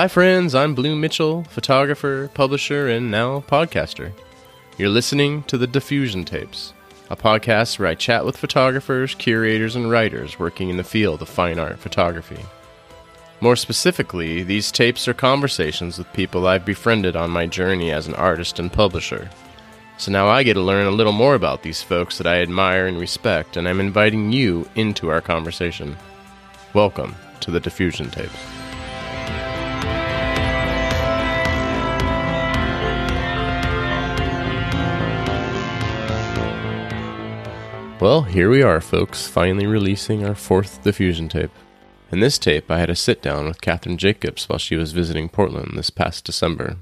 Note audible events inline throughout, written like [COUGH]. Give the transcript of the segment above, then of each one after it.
Hi, friends. I'm Blue Mitchell, photographer, publisher, and now podcaster. You're listening to the Diffusion Tapes, a podcast where I chat with photographers, curators, and writers working in the field of fine art photography. More specifically, these tapes are conversations with people I've befriended on my journey as an artist and publisher. So now I get to learn a little more about these folks that I admire and respect, and I'm inviting you into our conversation. Welcome to the Diffusion Tapes. Well, here we are, folks, finally releasing our fourth diffusion tape. In this tape, I had a sit down with Katharine Jacobs while she was visiting Portland this past December.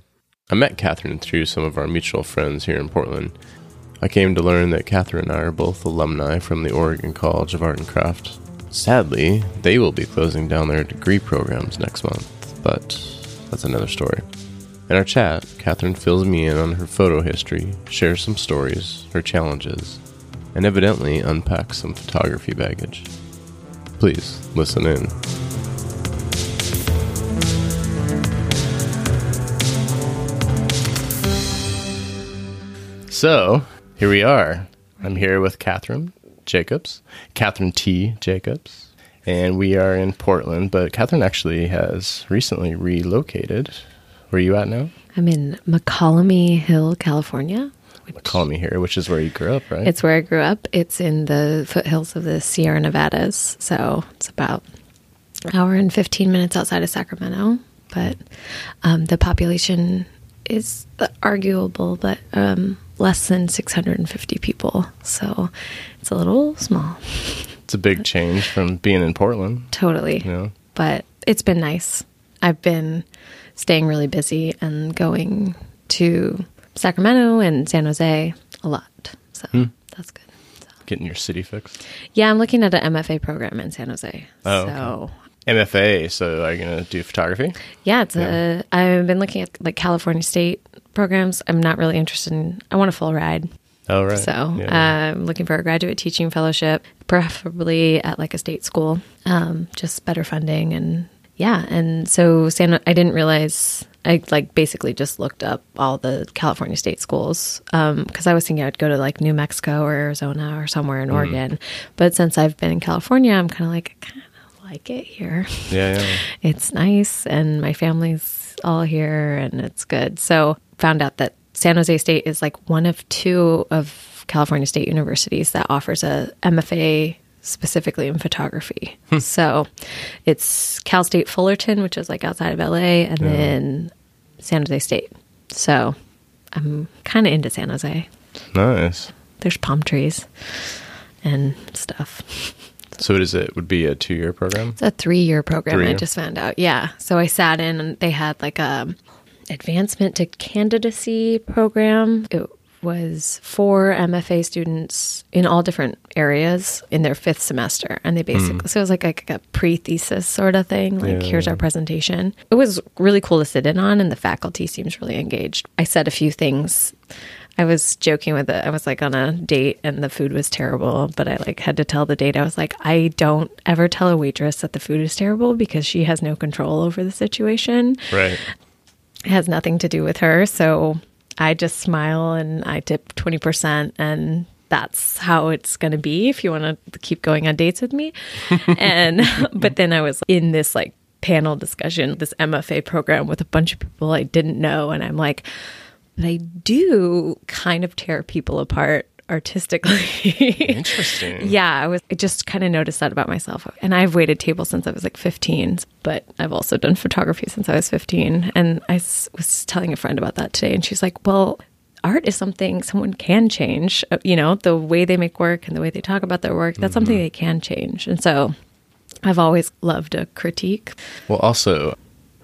I met Katharine through some of our mutual friends here in Portland. I came to learn that Katharine and I are both alumni from the Oregon College of Art and Craft. Sadly, they will be closing down their degree programs next month, but that's another story. In our chat, Katharine fills me in on her photo history, shares some stories, her challenges, and evidently unpacks some photography baggage. Please listen in. So, here we are. I'm here with Katharine Jacobs, Katharine T. Jacobs, and we are in Portland. But Katharine actually has recently relocated. Where are you at now? I'm in Mokelumne Hill, California. Mokelumne here, which is where you grew up, right? It's where I grew up. It's in the foothills of the Sierra Nevadas. So it's about an hour and 15 minutes outside of Sacramento. But um, the population is arguable, but um, less than 650 people. So it's a little small. It's a big change from being in Portland. Totally. Yeah. But it's been nice. I've been staying really busy and going to Sacramento and San Jose a lot. So that's good. So, Getting your city fixed. yeah, I'm looking at an MFA program in San Jose. Oh, so MFA, so are you going to do photography? yeah, it's a. I've been looking at like California State programs. I'm not really interested in. I want a full ride. Oh, right. So Yeah. I'm looking for a graduate teaching fellowship, preferably at like a state school, um, just better funding and yeah. And so San, I didn't realize I like basically just looked up all the California state schools um, because I was thinking I'd go to like New Mexico or Arizona or somewhere in mm. Oregon. But since I've been in California, I'm kind of like I kind of like it here yeah, yeah. [LAUGHS] it's nice and my family's all here and it's good. So found out that San Jose State is like one of two of California State universities that offers a MFA specifically in photography. Hmm. so it's Cal State Fullerton, which is like outside of LA, and then San Jose State. So I'm kind of into San Jose. Nice. There's palm trees and stuff. So it is it would be a two year program? It's a three year program. I Three-year? just found out. Yeah. So I sat in and they had like a advancement to candidacy program. It was for MFA students in all different areas in their fifth semester. And they hmm. basically, so it was like, like a pre thesis sort of thing. Like, Yeah. here's our presentation. It was really cool to sit in on, and the faculty seems really engaged. I said a few things. I was joking with it. I was like on a date and the food was terrible, but I like had to tell the date. I was like, I don't ever tell a waitress that the food is terrible because she has no control over the situation. Right. It has nothing to do with her. So I just smile and I tip 20% and that's how it's going to be if you want to keep going on dates with me. [LAUGHS] and but then I was in this like panel discussion, this MFA program with a bunch of people I didn't know and I'm like but I do kind of tear people apart artistically. Interesting. [LAUGHS] yeah, I was I just kind of noticed that about myself. And I've waited tables since I was like 15, but I've also done photography since I was 15. And I s- was telling a friend about that today and she's like, "Well, art is something someone can change. Uh, You know, the way they make work and the way they talk about their work, that's something they can change." And so I've always loved a critique. Well, also,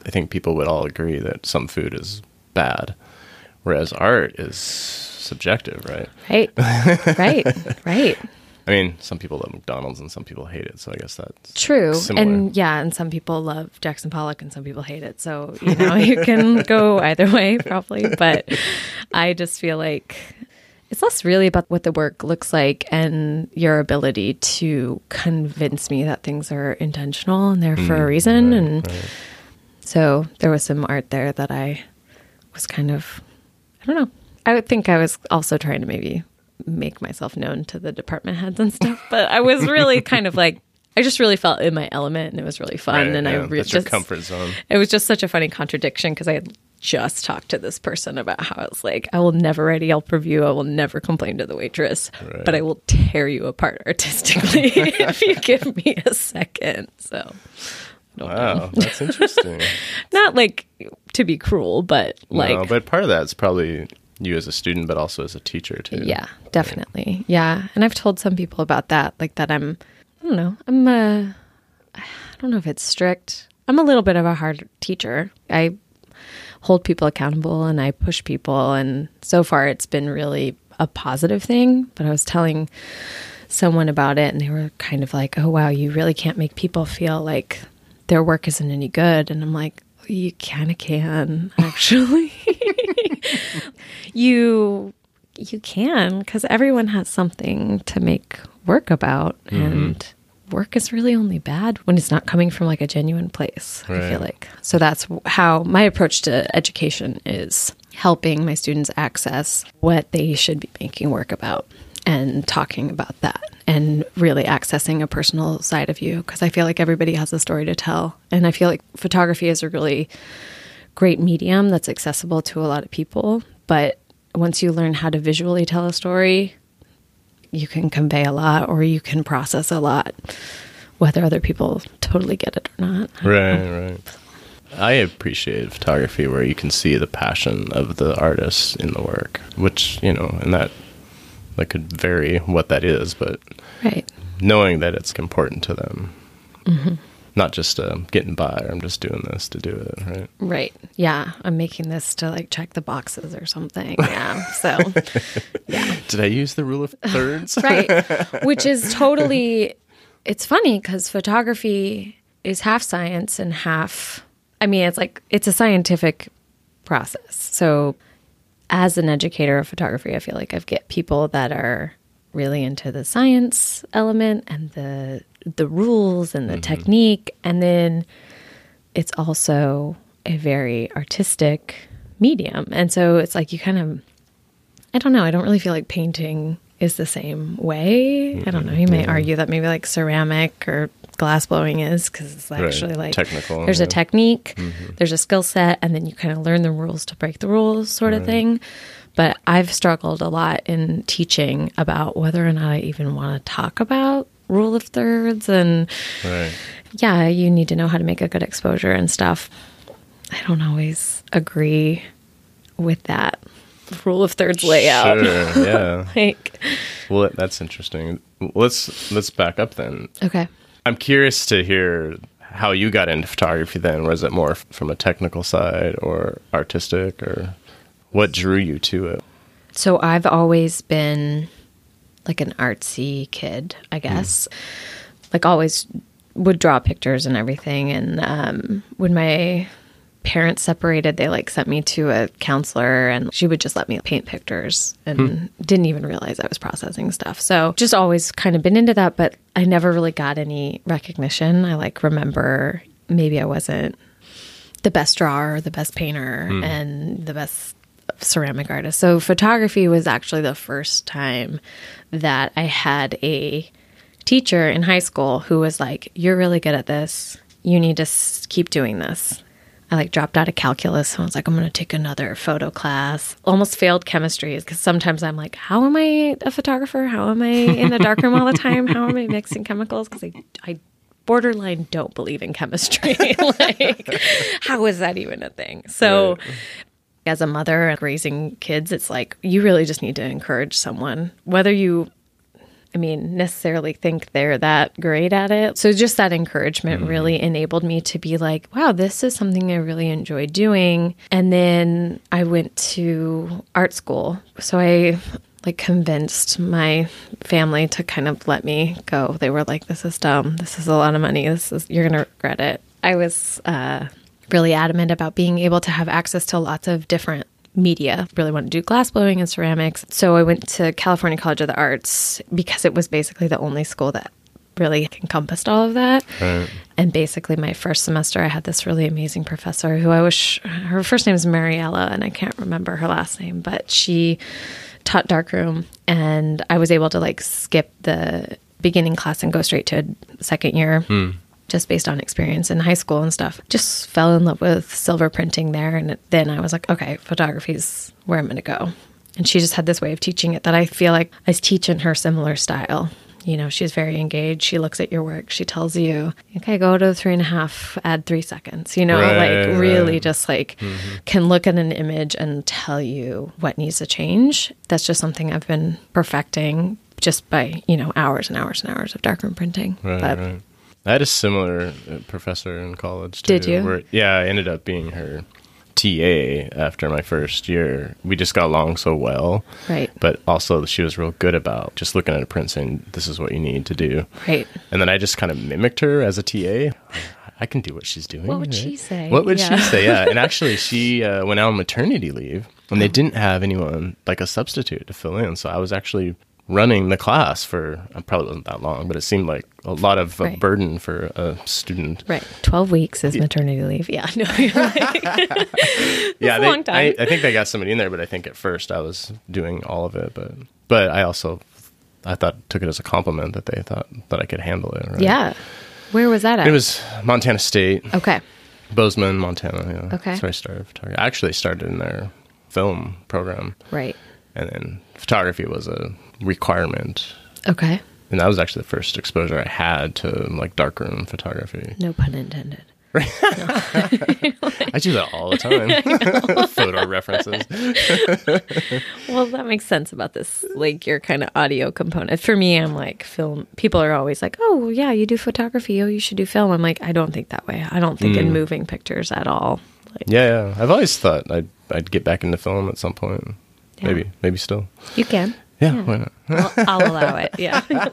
I think people would all agree that some food is bad, whereas art is subjective, right? Right. right. [LAUGHS] Right. I mean, some people love McDonald's and some people hate it, so I guess that's True. Similar. And yeah, and some people love Jackson Pollock and some people hate it. So, you know, [LAUGHS] you can go either way probably. But I just feel like it's less really about what the work looks like and your ability to convince me that things are intentional and there for a mm, reason. and So there was some art there that I was kind of, I don't know. I would think I was also trying to maybe make myself known to the department heads and stuff, but I was really [LAUGHS] kind of like, I just really felt in my element and it was really fun. Right, and I yeah, really that's your just, comfort zone. it was just such a funny contradiction because I had just talked to this person about how I was like, I will never write a Yelp review. I will never complain to the waitress, Right. but I will tear you apart artistically [LAUGHS] if you give me a second. So, I know. Wow, that's interesting. [LAUGHS] not like to be cruel, but like, no, but part of that's probably you as a student, but also as a teacher too. yeah, definitely. Yeah. And I've told some people about that, like that I'm, I don't know, I'm a, I don't know if it's strict. I'm a little bit of a hard teacher. I hold people accountable and I push people. And so far it's been really a positive thing. But I was telling someone about it and they were kind of like, oh, wow, you really can't make people feel like their work isn't any good. And I'm like, you kind of can, actually. you you can because everyone has something to make work about mm-hmm. and work is really only bad when it's not coming from like a genuine place i feel like. So that's how my approach to education is helping my students access what they should be making work about and talking about that and really accessing a personal side of you because i feel like everybody has a story to tell and i feel like photography is a really great medium that's accessible to a lot of people. But once you learn how to visually tell a story, you can convey a lot or you can process a lot, whether other people totally get it or not. Right, right. I appreciate photography where you can see the passion of the artist in the work, which, you know, and that that could vary what that is, but Right. knowing that it's important to them. Mm-hmm. Not just uh, getting by or I'm just doing this to do it, right? Right. Yeah. I'm making this to like check the boxes or something. [LAUGHS] Yeah. So, yeah. Did I use the rule of thirds? [LAUGHS] right which is [LAUGHS] totally it's funny because photography is half science and half i mean it's like it's a scientific process so as an educator of photography i feel like I've get people that are really into the science element and the the rules and the mm-hmm. technique and then it's also a very artistic medium and so it's like you kind of I don't know. I don't really feel like painting is the same way. I don't know. You mm-hmm. may argue that maybe like ceramic or glass blowing is because it's actually like Technical, There's yeah. a technique, mm-hmm. there's a skill set, and then you kind of learn the rules to break the rules, sort of thing. But I've struggled a lot in teaching about whether or not I even want to talk about rule of thirds and Right. yeah, you need to know how to make a good exposure and stuff. I don't always agree with that rule of thirds layout. Sure, yeah. [LAUGHS] like, Well, that's interesting. Let's let's back up then. okay. I'm curious to hear how you got into photography then. Was it more from a technical side or artistic or what drew you to it? So I've always been like an artsy kid, I guess. Like always would draw pictures and everything. And um, when my parents separated, they like sent me to a counselor and she would just let me paint pictures and hmm. didn't even realize I was processing stuff. So just always kind of been into that, but I never really got any recognition. I like remember maybe I wasn't the best drawer, the best painter, hmm. and the best ceramic artist. So photography was actually the first time that I had a teacher in high school who was like, "You're really good at this. You need to s- keep doing this." I like dropped out of calculus and I was like, I'm going to take another photo class. Almost failed chemistry because sometimes I'm like, how am I a photographer? How am I in the darkroom all the time? How am I mixing chemicals? Because I, I borderline don't believe in chemistry. [LAUGHS] like, how is that even a thing? So, as a mother and raising kids, it's like you really just need to encourage someone, whether you, I mean, necessarily think they're that great at it. So just that encouragement really enabled me to be like, wow, this is something I really enjoy doing. And then I went to art school. So I like convinced my family to kind of let me go. They were like, this is dumb. This is a lot of money. This is, you're going to regret it. I was, uh, really adamant about being able to have access to lots of different media. Really wanted to do glass blowing and ceramics. So I went to California College of the Arts because it was basically the only school that really encompassed all of that. Right. And basically, my first semester, I had this really amazing professor who I wish her first name is Mariella, and I can't remember her last name, but she taught darkroom, and I was able to like skip the beginning class and go straight to second year. Hmm. Just based on experience in high school and stuff, just fell in love with silver printing there. And then I was like, okay, photography is where I'm going to go. And she just had this way of teaching it that I feel like I teach in her similar style. You know, she's very engaged. She looks at your work. She tells you, okay, go to three and a half, add three seconds. You know, Right, like really right. just like mm-hmm. can look at an image and tell you what needs to change. That's just something I've been perfecting just by, you know, hours and hours and hours of darkroom printing. Right, but right. I had a similar uh, professor in college. Too, Did you? Where, yeah, I ended up being her TA after my first year. We just got along so well. Right. But also, she was real good about just looking at a print saying, "This is what you need to do." Right. And then I just kind of mimicked her as a TA. I can do what she's doing. What would right? she say? What would Yeah. she say? Yeah. And actually, [LAUGHS] she uh, went out on maternity leave, and they didn't have anyone like a substitute to fill in. So I was actually running the class for uh, probably wasn't that long, but it seemed like a lot of Right. burden for a student. Right. 12 weeks is maternity leave. Yeah. No, [LAUGHS] right. yeah, [LAUGHS] a they. I, I think they got somebody in there, but I think at first I was doing all of it. But but I also I thought took it as a compliment that they thought that I could handle it. Right? yeah. Where was that at? It was Montana State. okay. Bozeman, Montana. Yeah. Okay. That's where I started photography. I actually started in their film program, Right. and then photography was a requirement. Okay. And that was actually the first exposure I had to like darkroom photography. No pun intended. [LAUGHS] I do that all the time. [LAUGHS] [LAUGHS] Photo references. Well, that makes sense about this, like your kind of audio component. For me, I'm like film. People are always like, "Oh, yeah, you do photography. Oh, you should do film." I'm like, I don't think that way. I don't think Mm. in moving pictures at all. Like, Yeah, yeah. I've always thought I'd I'd get back into film at some point. Yeah. Maybe, maybe still. you can. Yeah, hmm. why not? I'll, I'll allow it. Yeah. [LAUGHS]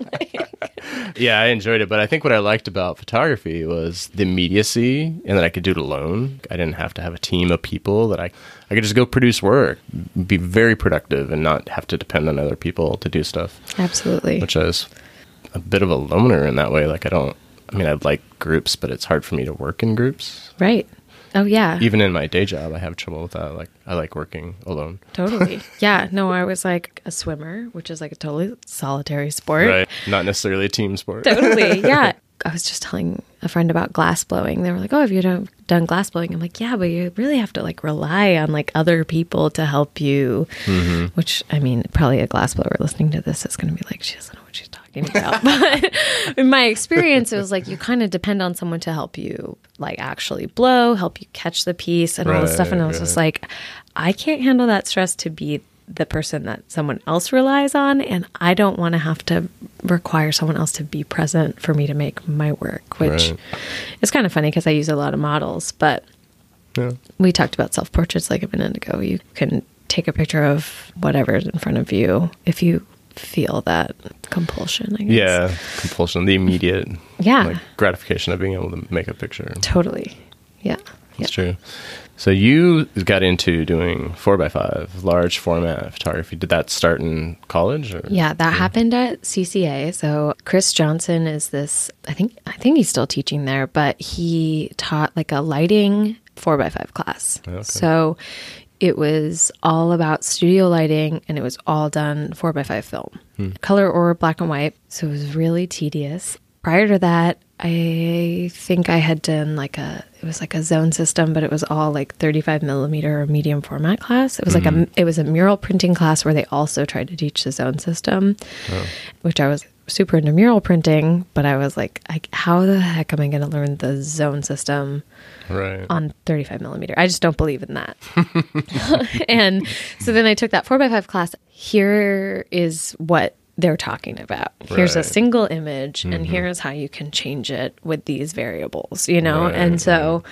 [LAUGHS] Yeah, I enjoyed it, but I think what I liked about photography was the immediacy and that I could do it alone. I didn't have to have a team of people that I I could just go produce work, be very productive and not have to depend on other people to do stuff, Absolutely. which I was a bit of a loner in that way. Like I don't I mean, I like groups, but it's hard for me to work in groups. right. Oh yeah. Even in my day job, I have trouble with that. Like I like working alone. [LAUGHS] Totally. Yeah. No, I was like a swimmer, which is like a totally solitary sport. Right. Not necessarily a team sport. Totally. [LAUGHS] Yeah. I was just telling a friend about glass blowing. They were like, "Oh, have you done, done glass blowing?" I'm like, "Yeah, but you really have to like rely on like other people to help you." Mm-hmm. Which I mean, probably a glass blower listening to this is going to be like, "She doesn't what she's talking about." [LAUGHS] but in my experience, it was like you kind of depend on someone to help you like actually blow, help you catch the piece, and all this stuff. And I was Right, just like, I can't handle that stress to be the person that someone else relies on and I don't want to have to require someone else to be present for me to make my work which Right. is kind of funny because I use a lot of models but Yeah. we talked about self-portraits like a minute ago you can take a picture of whatever's in front of you if you feel that compulsion I guess. Yeah, compulsion, the immediate Yeah. like gratification of being able to make a picture. totally yeah yeah. That's true. So you got into doing four by five, large format photography. Did that start in college? Or? Yeah, that happened at CCA. So Chris Johnson is this. I think I think he's still teaching there, but he taught like a lighting four by five class. Oh, okay. So it was all about studio lighting, and it was all done four by five film, hmm. color or black and white. So it was really tedious. Prior to that, I think I had done like a it was like a zone system, but it was all like 35 millimeter or medium format class. It was like a hmm. it was a mural printing class where they also tried to teach the zone system, oh. which I was super into mural printing, but I was like, I, how the heck am I going to learn the zone system Right. on 35 millimeter? I just don't believe in that. [LAUGHS] and so then I took that four by five class. Here is what they're talking about. Here's a Right. Mm-hmm. single image, and here's how you can change it with these variables, you know? Right, and so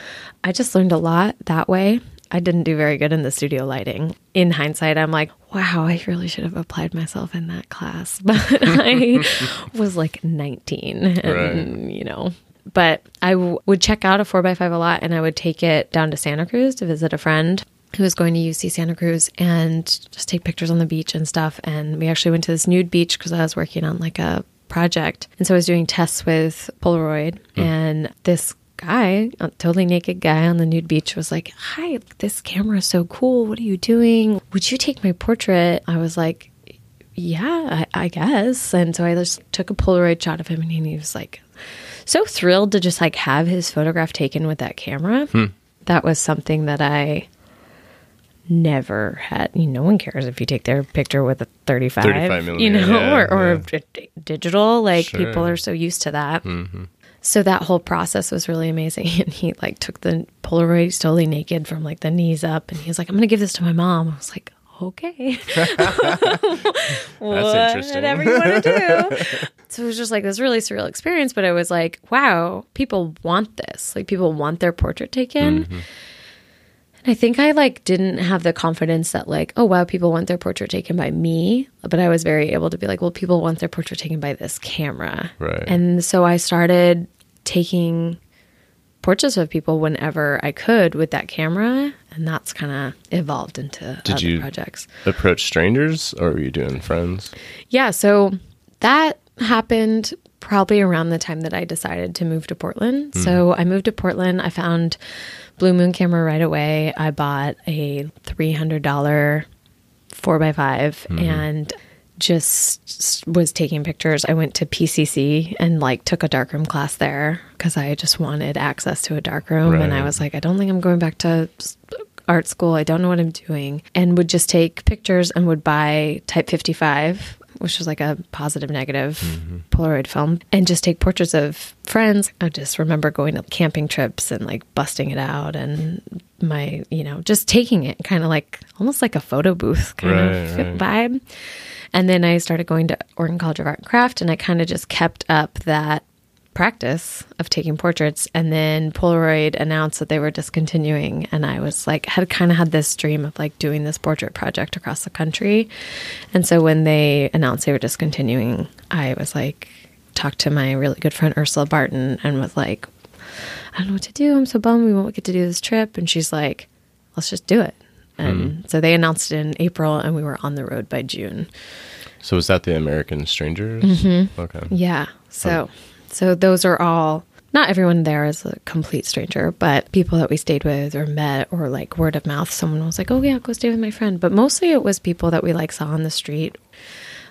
I just learned a lot that way. I didn't do very good in the studio lighting. In hindsight, I'm like, wow, I really should have applied myself in that class. [LAUGHS] But I [LAUGHS] was like 19 and, Right. you know, but I w- would check out a 4x5 a lot and I would take it down to Santa Cruz to visit a friend who was going to UC Santa Cruz and just take pictures on the beach and stuff. And we actually went to this nude beach because I was working on like a project. And so I was doing tests with Polaroid, hmm. and this guy, a totally naked guy on the nude beach, was like, Hi, this camera is so cool. What are you doing? Would you take my portrait? I was like, Yeah, I, I guess. And so I just took a Polaroid shot of him, and he was like, so thrilled to just like have his photograph taken with that camera. Hmm. That was something that I never had. You know, no one cares if you take their picture with a 35, 35 you know, yeah, or, or yeah. d- digital. Like Sure. people are so used to that. Mm-hmm. So that whole process was really amazing. [LAUGHS] And he like took the Polaroid totally naked from like the knees up, and he was like, "I'm going to give this to my mom." I was like. Okay. [LAUGHS] interesting. Whatever you want to do. [LAUGHS] so it was just like this really surreal experience, but it was like, wow, people want this. Like people want their portrait taken. Mm-hmm. I think I like didn't have the confidence that like, oh wow, people want their portrait taken by me. But I was very able to be like, well, people want their portrait taken by this camera. Right. And so I started taking portraits of people whenever I could with that camera. And that's kind of evolved into Did you- projects. Approach strangers, or were you doing friends? Yeah, so that happened probably around the time that I decided to move to Portland. Mm-hmm. So I moved to Portland. I found Blue Moon camera right away. I bought a $300 4x5 mm-hmm. and just was taking pictures. I went to PCC and like took a darkroom class there because I just wanted access to a darkroom. And I was like, I don't think I'm going back to art school. I don't know what I'm doing. And would just take pictures and would buy Type 55, which was like a positive negative mm-hmm. Polaroid film, and just take portraits of friends. I just remember going to camping trips and like busting it out and my, you know, just taking it kind of like almost like a photo booth [LAUGHS] kind of Right, right. vibe. And then I started going to Oregon College of Art and Craft, and I kind of just kept up that practice of taking portraits. And then Polaroid announced that they were discontinuing, and I was like, had kind of had this dream of like doing this portrait project across the country. And so when they announced they were discontinuing, I was like, talked to my really good friend Ursula Barton, and was like, I don't know what to do. I'm so bummed we won't get to do this trip. And she's like, let's just do it. And so they announced it in April, and we were on the road by June. So was that the American Strangers? Mm-hmm. Okay. Yeah. So, so those are all. Not everyone there is a complete stranger, but people that we stayed with or met or like word of mouth. Someone was like, "Oh yeah, go stay with my friend." But mostly it was people that we like saw on the street.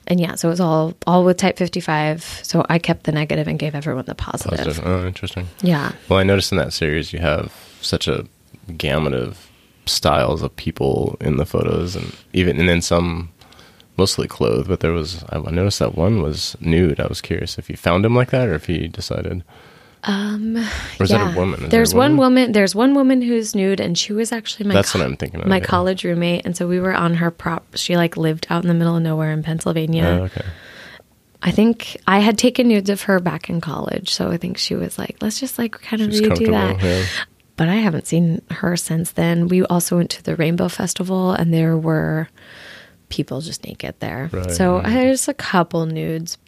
And yeah, so it was all all with Type 55. So I kept the negative and gave everyone the positive. Positive. Oh, interesting. Yeah. Well, I noticed in that series you have such a gamut of styles of people in the photos, and even and then some mostly clothed. But there was I noticed that one was nude. I was curious if you found him like that, or if he decided. Um, or is that a woman? Is There's a one woman. There's one woman who's nude, and she was actually my. That's what I'm thinking of, My yeah. college roommate, and so we were on her prop. She like lived out in the middle of nowhere in Pennsylvania. Oh, okay. I think I had taken nudes of her back in college, so I think she was like, "Let's just like kind of She's redo that." Yeah. But I haven't seen her since then. We also went to the Rainbow Festival, and there were people just naked there. Right, so right. there's a couple nudes.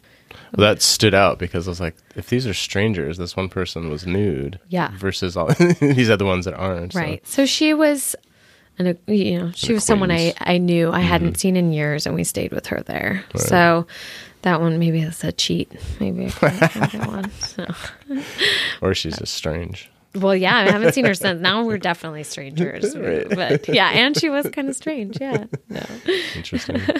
Well, that stood out because I was like, if these are strangers, this one person was nude. Yeah. Versus all [LAUGHS] these other ones that aren't. Right. So she was, an, you know, she was someone I. I knew I hadn't mm-hmm. seen in years, and we stayed with her there. So that one maybe is a cheat. Maybe I can't have that one. So. [LAUGHS] Or she's just strange. Well, yeah, I haven't seen her since. Now we're definitely strangers. [LAUGHS] Right. But yeah, and she was kind of strange. Yeah. [LAUGHS] No. Interesting. [LAUGHS]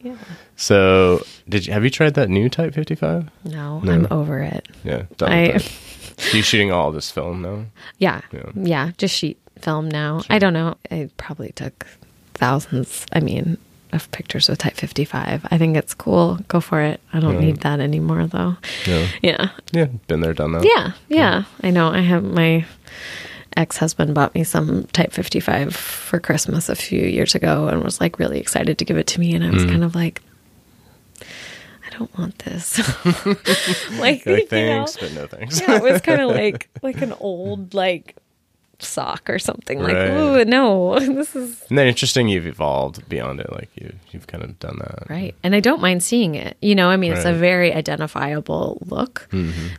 Yeah. so, did you have you tried that new Type 55? No, No. I'm over it. Yeah. I- with that. So you shooting all this film now? Yeah. Yeah. Yeah. Just sheet film now. I don't know. It probably took thousands, I mean, of pictures with Type 55. I think it's cool. Go for it. I don't Yeah. need that anymore, though. Yeah. Yeah. Yeah. Been there, done that. Yeah. Yeah. I know. I have my ex husband bought me some Type 55 for Christmas a few years ago and was like really excited to give it to me. And I Mm. was kind of like, I don't want this. [LAUGHS] [LAUGHS] like, You're you know? but no thanks. yeah, it was kind of [LAUGHS] like like an old like sock or something. Like, Right. ooh, no, [LAUGHS] this is And then interesting, you've evolved beyond it. Like you, you've kind of done that. right. And I don't mind seeing it. You know, I mean, it's a Mm-hmm. very identifiable look,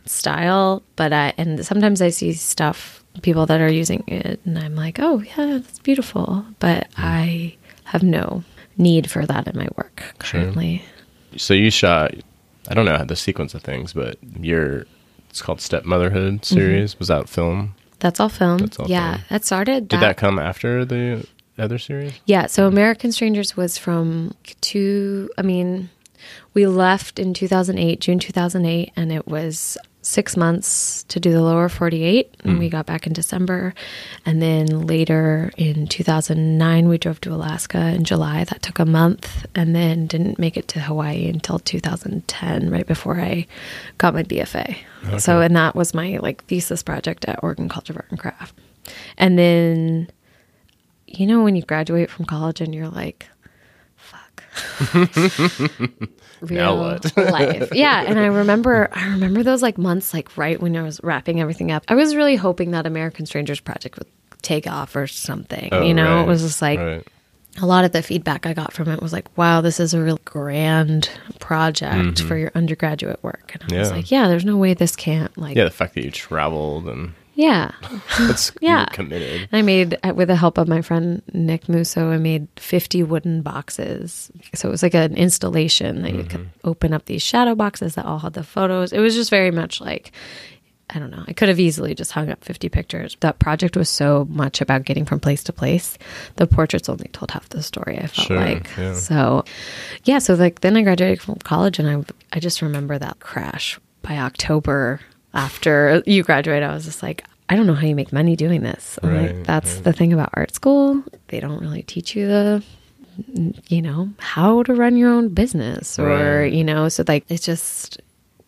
style. But I and sometimes I see stuff people that are using it, and I'm like, oh yeah, that's beautiful. But Mm. I have no need for that in my work currently. So you shot I don't know how the sequence of things, but your it's called Stepmotherhood series was that film. That's all film. That's all yeah, film. that started. Did that come after the other series? Yeah, so mm-hmm. American Strangers was from two. I mean, we left in 2008, June 2008, and it was six months to do the lower 48. And we mm. got back in December. And then later in 2009, we drove to Alaska in July. That took a month. And then didn't make it to Hawaii until 2010, right before I got my BFA. So, and that was my like thesis project at Oregon College of Art and Craft. And then you know when you graduate from college and you're like fuck [LAUGHS] What? [LAUGHS] life yeah and i remember i remember those like months like right when i was wrapping everything up i was really hoping that american strangers project would take off or something Oh, you know right, it was just like right. a lot of the feedback I got from it was like, wow, this is a real grand project for your undergraduate work. And I was Mm-hmm. Like, yeah, there's no way this can't like, yeah, the fact that you traveled and yeah. [LAUGHS] that's Yeah. committed. I made, uh, with the help of my friend Nick Musso, I made 50 wooden boxes. So it was like an installation that you could Mm-hmm. open up these shadow boxes that all had the photos. It was just very much like, I don't know. I could have easily just hung up 50 pictures. That project was so much about getting from place to place. The portraits only told half the story, I felt Sure, like. yeah. So, yeah, so like then I graduated from college and I I just remember that crash by October after you graduate. I was just like, I don't know how you make money doing this. Right, like, that's right. the thing about art school. They don't really teach you the you know, how to run your own business or, Right. you know, so like it's just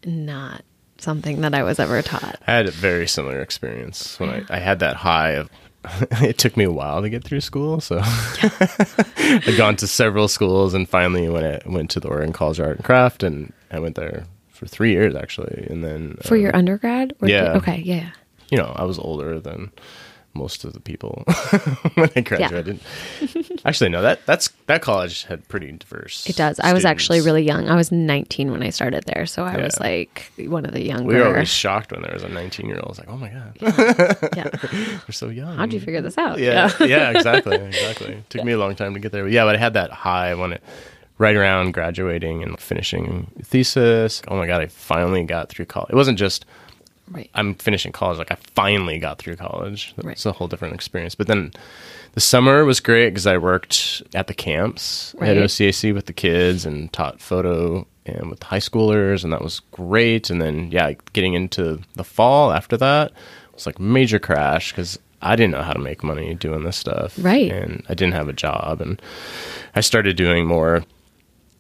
not something that I was ever taught. I had a very similar experience when I, I had that high of [LAUGHS] it took me a while to get through school, so [LAUGHS] I'd gone to several schools and finally when I went to the Oregon College of Art and Craft and I went there for three years actually, and then For uh, your undergrad? Yeah. Okay, yeah. you know I was older than most of the people [LAUGHS] when I graduated. [LAUGHS] actually, no that that's that college had pretty diverse. It does. I was actually really young. I was 19 when I started there, so I was like one of the younger. We were always shocked when there was a 19 year old. Like, oh my god, [LAUGHS] yeah. we're so young. How'd you figure this out? Yeah, yeah, exactly, exactly. It Took me a long time to get there, but yeah, but I had that high when it right around graduating and finishing thesis. Oh my god, I finally got through college. It wasn't just Right. I'm finishing college. Like I finally got through college. Right. It's a whole different experience. But then the summer was great because I worked at the camps at OCAC with the kids and taught photo and with high schoolers, and that was great. And then yeah, getting into the fall after that was like major crash because I didn't know how to make money doing this stuff. Right. And I didn't have a job, and I started doing more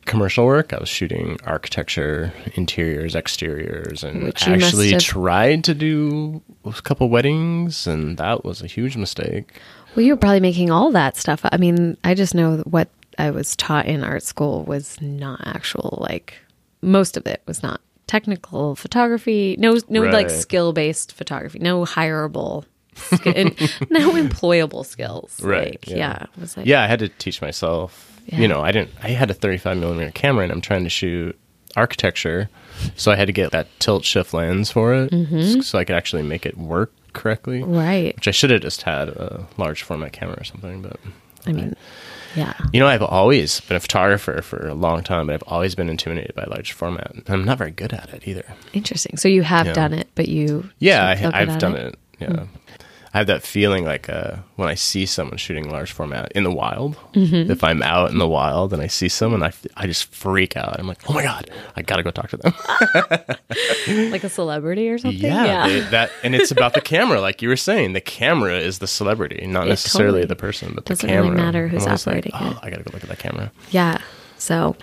commercial work. I was shooting architecture, interiors, exteriors, and Which actually tried to do a couple weddings, and that was a huge mistake. Well, you were probably making all that stuff. I mean, I just know what I was taught in art school was not actual like most of it was not technical photography. No, no like skill based photography. No hireable, and [LAUGHS] no employable skills. Right, Like, yeah. yeah. Was like Yeah, I had to teach myself. Yeah. You know, I didn't. I had a 35 millimeter camera, and I'm trying to shoot architecture, so I had to get that tilt shift lens for it, Mm-hmm. so I could actually make it work correctly. right. Which I should have just had a large format camera or something, but I mean, yeah. You know, I've always been a photographer for a long time, but I've always been intimidated by large format. And I'm not very good at it either. Interesting. So you have Yeah. done it, but you Yeah, I, I've done it. Yeah. I have that feeling like uh, when I see someone shooting large format in the wild, Mm-hmm. if I'm out in the wild and I see someone, I, I just freak out. I'm like, oh my God, I got to go talk to them. [LAUGHS] like a celebrity or something. yeah. they- that, and it's about the camera. Like you were saying, the camera is the celebrity, not It necessarily totally the person, but the doesn't really matter who's I'm like, operating oh, it. I got to go look at that camera. Yeah. So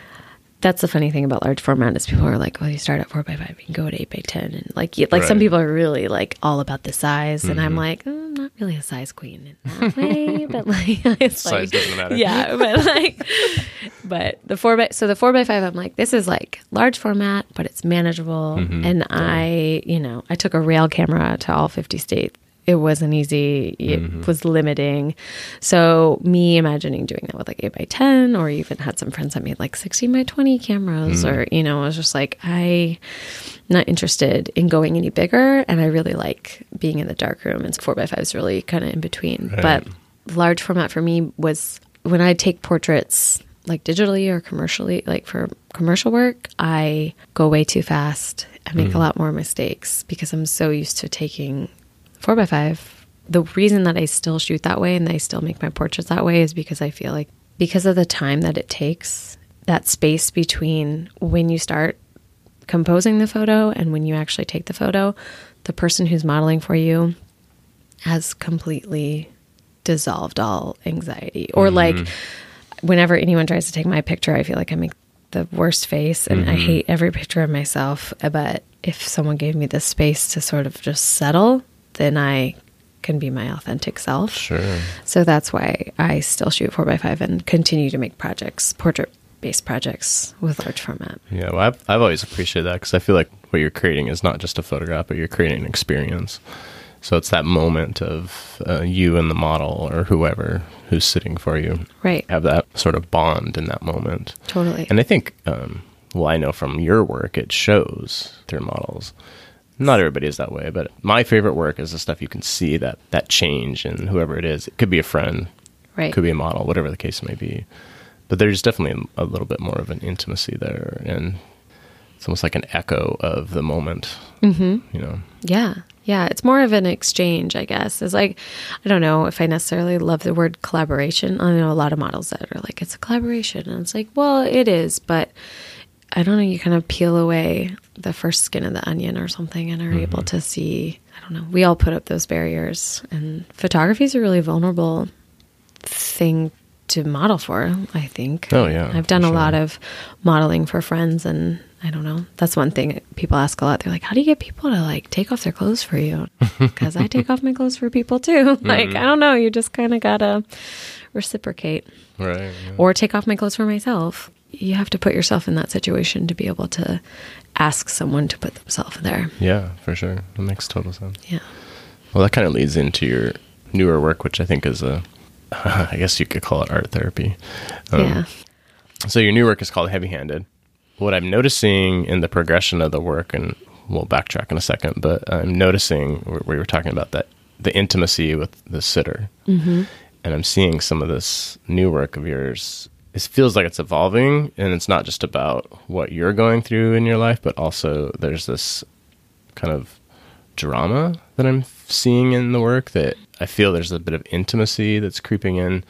that's the funny thing about large format is people are like, well, you start at four by five, you can go to eight by ten, and like, you, like some people are really like all about the size, and Mm-hmm. I'm like, oh, I'm not really a size queen in that way, [LAUGHS] but like, [LAUGHS] it's Size like, doesn't matter. yeah, [LAUGHS] but like, but the four by so the four by five, I'm like, this is like large format, but it's manageable, Mm-hmm. and I, you know, I took a rail camera to all 50 states. It wasn't easy. It Mm-hmm. was limiting. So me imagining doing that with like eight by ten, or even had some friends that made like sixteen by twenty cameras, Mm. or you know, I was just like, I not interested in going any bigger, and I really like being in the dark room, and four by five is really kind of in between. Right. But large format for me was when I take portraits like digitally or commercially, like for commercial work, I go way too fast. I make a lot more mistakes because I'm so used to taking four by five. The reason that I still shoot that way and I still make my portraits that way is because I feel like because of the time that it takes, that space between when you start composing the photo and when you actually take the photo, the person who's modeling for you has completely dissolved all anxiety. Or mm-hmm. like whenever anyone tries to take my picture, I feel like I make the worst face and I mm-hmm. hate every picture of myself. But if someone gave me the space to sort of just settle, then I can be my authentic self. Sure. So that's why I still shoot 4x5 and continue to make projects, portrait based projects with large format. Yeah, well, I've, I've always appreciated that because I feel like what you're creating is not just a photograph, but you're creating an experience. So it's that moment of uh, you and the model or whoever who's sitting for you Right. have that sort of bond in that moment. Totally. And I think, um, well, I know from your work, it shows through models. Not everybody is that way, but my favorite work is the stuff you can see that that change and whoever it is. It could be a friend, right. could be a model, whatever the case may be. But there's definitely a little bit more of an intimacy there, and it's almost like an echo of the moment. Mm-hmm. You know, Yeah. Yeah. It's more of an exchange, I guess. It's like, I don't know if I necessarily love the word collaboration. I know a lot of models that are like, it's a collaboration. And it's like, well, it is, but I don't know. You kind of peel away the first skin of the onion or something and are mm-hmm. able to see, I don't know. We all put up those barriers. And photography is a really vulnerable thing to model for, I think. Oh, yeah, I've done a lot of modeling for friends and I don't know. That's one thing people ask a lot. They're like, "How do you get people to like take off their clothes for you?" [LAUGHS] Because I take off my clothes for people too. [LAUGHS] Mm-hmm. like I don't know. You just kind of gotta reciprocate, right? yeah. or take off my clothes for myself. You have to put yourself in that situation to be able to ask someone to put themselves there. Yeah, for sure. That makes total sense. Yeah. Well, that kind of leads into your newer work, which I think is a, [LAUGHS] I guess you could call it art therapy. Um, yeah. So your new work is called Heavy Handed. What I'm noticing in the progression of the work, and we'll backtrack in a second, but I'm noticing where we were talking about that the intimacy with the sitter, mm-hmm. and I'm seeing some of this new work of yours. It feels like it's evolving, and it's not just about what you're going through in your life, but also there's this kind of drama that I'm seeing in the work that I feel there's a bit of intimacy that's creeping in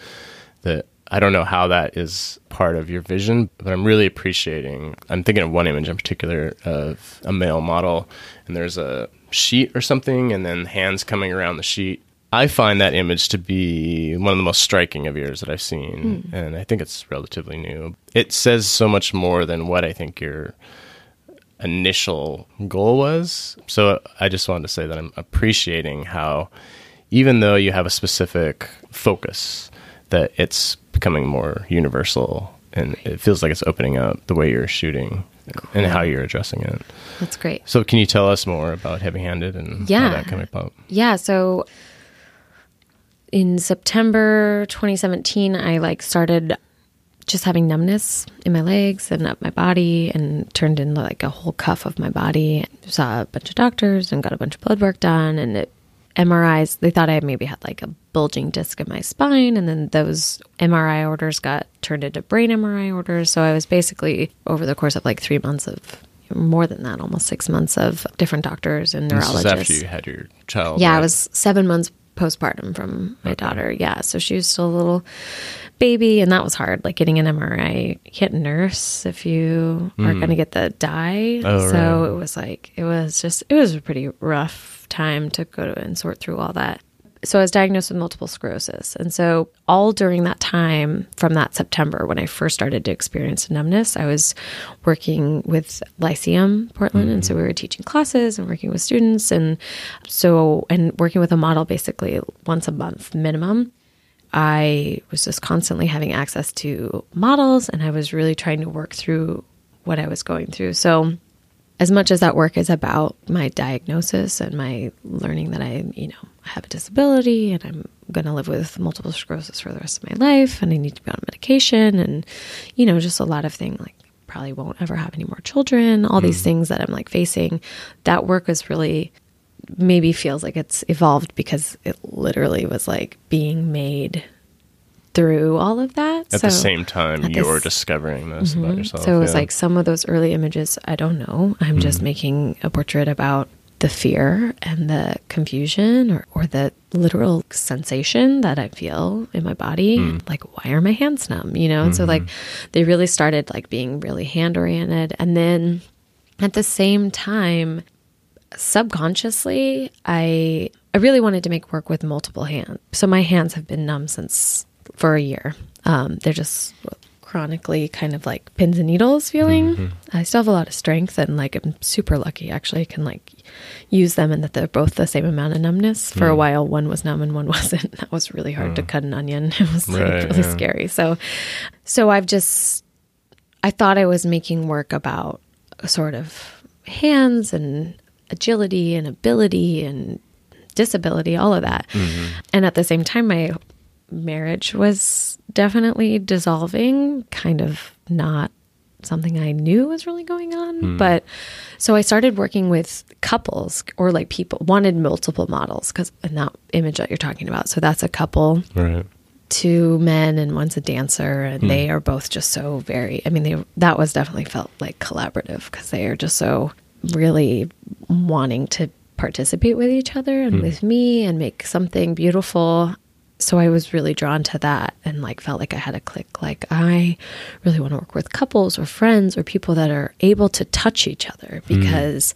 that I don't know how that is part of your vision, but I'm really appreciating. I'm thinking of one image in particular of a male model, and there's a sheet or something, and then hands coming around the sheet. I find that image to be one of the most striking of yours that I've seen, hmm. and I think it's relatively new. It says so much more than what I think your initial goal was. So I just wanted to say that I'm appreciating how, even though you have a specific focus, that it's becoming more universal and it feels like it's opening up the way you're shooting and how you're addressing it. That's great. So, can you tell us more about Heavy Handed and Yeah. how that came about? Yeah, so in September 2017, I like started just having numbness in my legs and up my body and turned into like a whole cuff of my body. Saw a bunch of doctors and got a bunch of blood work done and it MRIs, they thought I maybe had like a bulging disc in my spine. And then those MRI orders got turned into brain MRI orders. So I was basically over the course of like three months of more than that, almost six months of different doctors and This is neurologists. after you had your child. Yeah, right? I was seven months postpartum from my daughter. Yeah, so she was still a little baby, and that was hard. Like getting an MRI, you can't nurse if you are going to get the dye. Hmm. Oh, so right. it was like it was just it was a pretty rough time to go to and sort through all that. So I was diagnosed with multiple sclerosis, and so all during that time, from that September when I first started to experience numbness, I was working with Lyceum Portland, and so we mm-hmm. were teaching classes and working with students, and so and working with a model basically once a month minimum. I was just constantly having access to models, and I was really trying to work through what I was going through. So as much as that work is about my diagnosis and my learning that I, you know, have a disability and I'm going to live with multiple sclerosis for the rest of my life and I need to be on medication and, you know, just a lot of things like probably won't ever have any more children, all these hmm. things that I'm like facing, that work was really maybe feels like it's evolved because it literally was like being made through all of that. At so, the same time, at you're this- discovering this about mm-hmm. yourself. so it was yeah. like some of those early images, I don't know. I'm just hmm. making a portrait about the fear and the confusion or, or the literal sensation that I feel in my body. Like, why are my hands numb? You know? And so, like, they really started like being really hand oriented. And then at the same time, subconsciously i i really wanted to make work with multiple hands so my hands have been numb since for a year um, they're just chronically kind of like pins and needles feeling. Mm-hmm. I still have a lot of strength and like i'm super lucky actually i can like use them and that they're both the same amount of numbness. For a mm. while one was numb and one [LAUGHS] wasn't. That was really hard to mm. cut an onion. [LAUGHS] It was like Right, really yeah. scary. So so i've just I thought I was making work about sort of hands and agility and ability and disability, all of that. Mm-hmm. And at the same time, my marriage was definitely dissolving, kind of not something I knew was really going on. Hmm. But so I started working with couples or like people wanted multiple models because in that image that you're talking about. So that's a couple right. two men and one's a dancer and hmm. they are both just so very i mean they that was definitely felt like collaborative because they are just so really wanting to participate with each other and hmm. with me and make something beautiful so i was really drawn to that and like felt like i had a click like i really want to work with couples or friends or people that are able to touch each other mm. because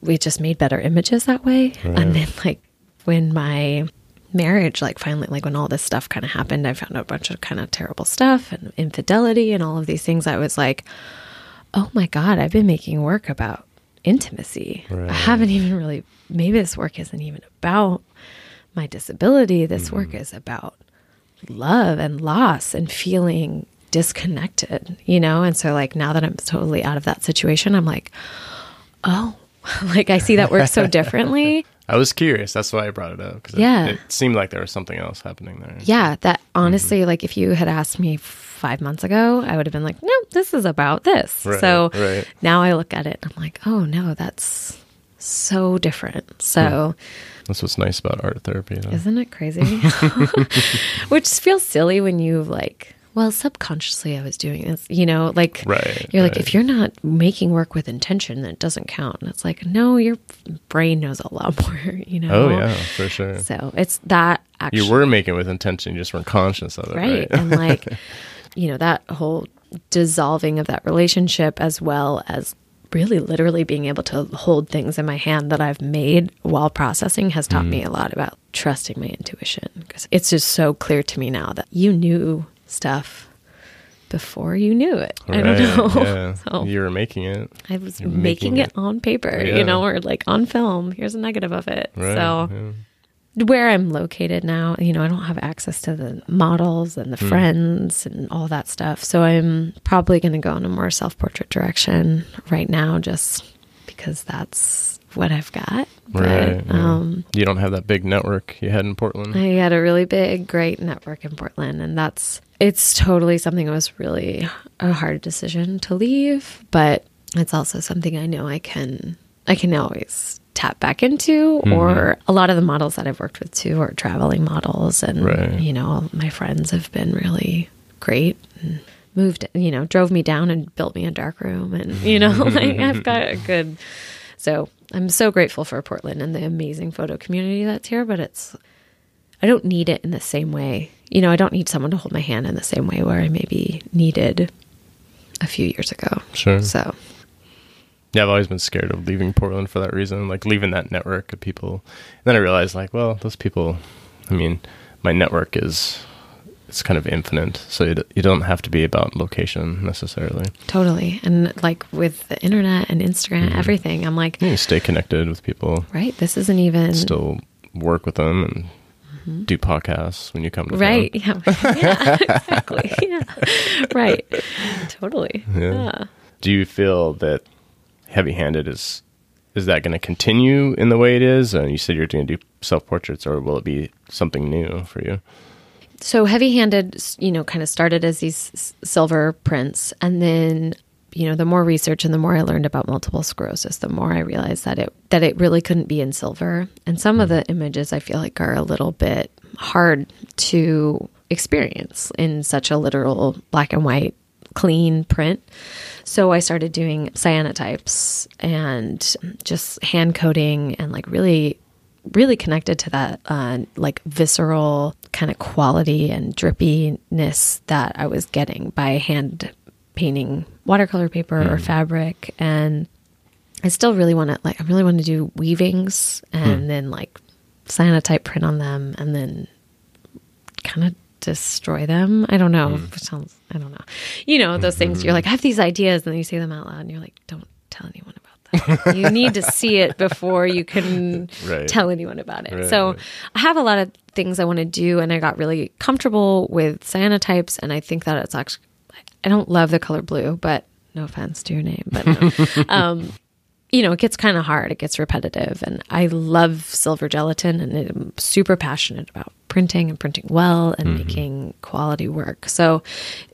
we just made better images that way. And then like when my marriage like finally like when all this stuff kind of happened, I found out a bunch of kind of terrible stuff and infidelity and all of these things. I was like, "Oh my god, I've been making work about intimacy. Right. I haven't even really maybe this work isn't even about my disability. This mm-hmm. work is about love and loss and feeling disconnected, you know? And so like now that I'm totally out of that situation, I'm like, oh, [LAUGHS] like I see that work so differently. [LAUGHS] I was curious. That's why I brought it up. 'cause it- Yeah. It, seemed like there was something else happening there. Yeah, that mm-hmm. honestly, like if you had asked me five months ago, I would have been like, no, this is about this. Right, so right. now I look at it and I'm like, oh no, that's so different. So hmm. That's what's nice about art therapy. Though. isn't it crazy? [LAUGHS] [LAUGHS] Which feels silly when you like, well, subconsciously I was doing this, you know, like Right, you're like, if you're not making work with intention, then it doesn't count. And it's like, no, your brain knows a lot [LAUGHS] more, you know? oh yeah, for sure. So it's that actually. You were making it with intention, you just weren't conscious of it, right right? and like you know that whole dissolving of that relationship as well as really literally being able to hold things in my hand that i've made while processing has taught Mm. me a lot about trusting my intuition because it's just so clear to me now that you knew stuff before you knew it i don't know Yeah. [LAUGHS] So- You were making it. I was making, making it, it. on paper, Yeah. you know, or like on film. Here's a negative of it. Right. So, yeah. Where I'm located now, you know, I don't have access to the models and the Hmm. friends and all that stuff. So I'm probably going to go in a more self portrait direction right now, just because that's what I've got. Right. But, yeah. um, you don't have that big network you had in Portland. I had a really big, great network in Portland, and that's it's totally something that was really a hard decision to leave, but it's also something I know I can I can always tap back into Mm-hmm. or a lot of the models that I've worked with too are traveling models and Right. you know my friends have been really great and moved you know drove me down and built me a dark room and [LAUGHS] you know like I've got a good so I'm so grateful for Portland and the amazing photo community that's here, but it's I don't need it in the same way. You know, I don't need someone to hold my hand in the same way where I maybe needed a few years ago. Sure. So Yeah, I've always been scared of leaving Portland for that reason, like leaving that network of people. And then I realized, like, well, those people, I mean, my network is, it's kind of infinite. So you, d- you don't have to be about location necessarily. totally. And like with the internet and Instagram, Mm-hmm. everything, I'm like, You stay connected with people, right, this isn't even still work with them and do podcasts when you come to Mm-hmm. right. Yeah. [LAUGHS] yeah, exactly. [LAUGHS] Yeah. Right. Totally. Yeah. yeah. Do you feel that heavy handed is, is that going to continue in the way it is? And you said you're going to do self portraits, or will it be something new for you? so heavy handed you know kind of started as these s- silver prints and then you know the more research and the more i learned about multiple sclerosis the more i realized that it that it really couldn't be in silver and some of hmm. the images i feel like are a little bit hard to experience in such a literal black and white clean print. So I started doing cyanotypes and just hand coating and like really really connected to that uh, like visceral kind of quality and drippiness that I was getting by hand painting watercolor paper or fabric. And I still really want to like I really want to do weavings and then like cyanotype print on them and then kind of destroy them. I don't know. It sounds I don't know. You know, those things you're like I have these ideas and then you say them out loud and you're like don't tell anyone about that. you need to see it before you can [LAUGHS] Right. tell anyone about it. Right, so right. I have a lot of things I want to do and I got really comfortable with cyanotypes and I think that it's actually I don't love the color blue, but no offense to your name, but no. [LAUGHS] um, you know, it gets kind of hard. It gets repetitive. And I love silver gelatin and I'm super passionate about printing and printing well and making quality work. So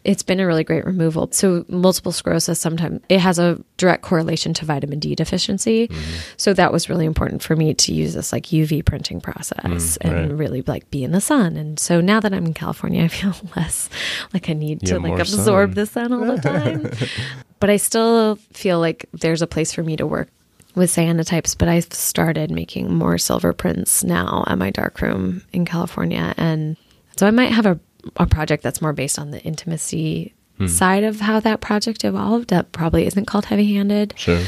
it's been a really great removal. So multiple sclerosis sometimes it has a direct correlation to vitamin D deficiency. So that was really important for me to use this like UV printing process and right. really like be in the sun. And so now that I'm in California, I feel [LAUGHS] less like I need to like absorb sun. the sun all the time. [LAUGHS] but I still feel like there's a place for me to work with cyanotypes, but I've started making more silver prints now at my darkroom in California. And so I might have a, a project that's more based on the intimacy hmm. side of how that project evolved that probably isn't called heavy handed. Sure.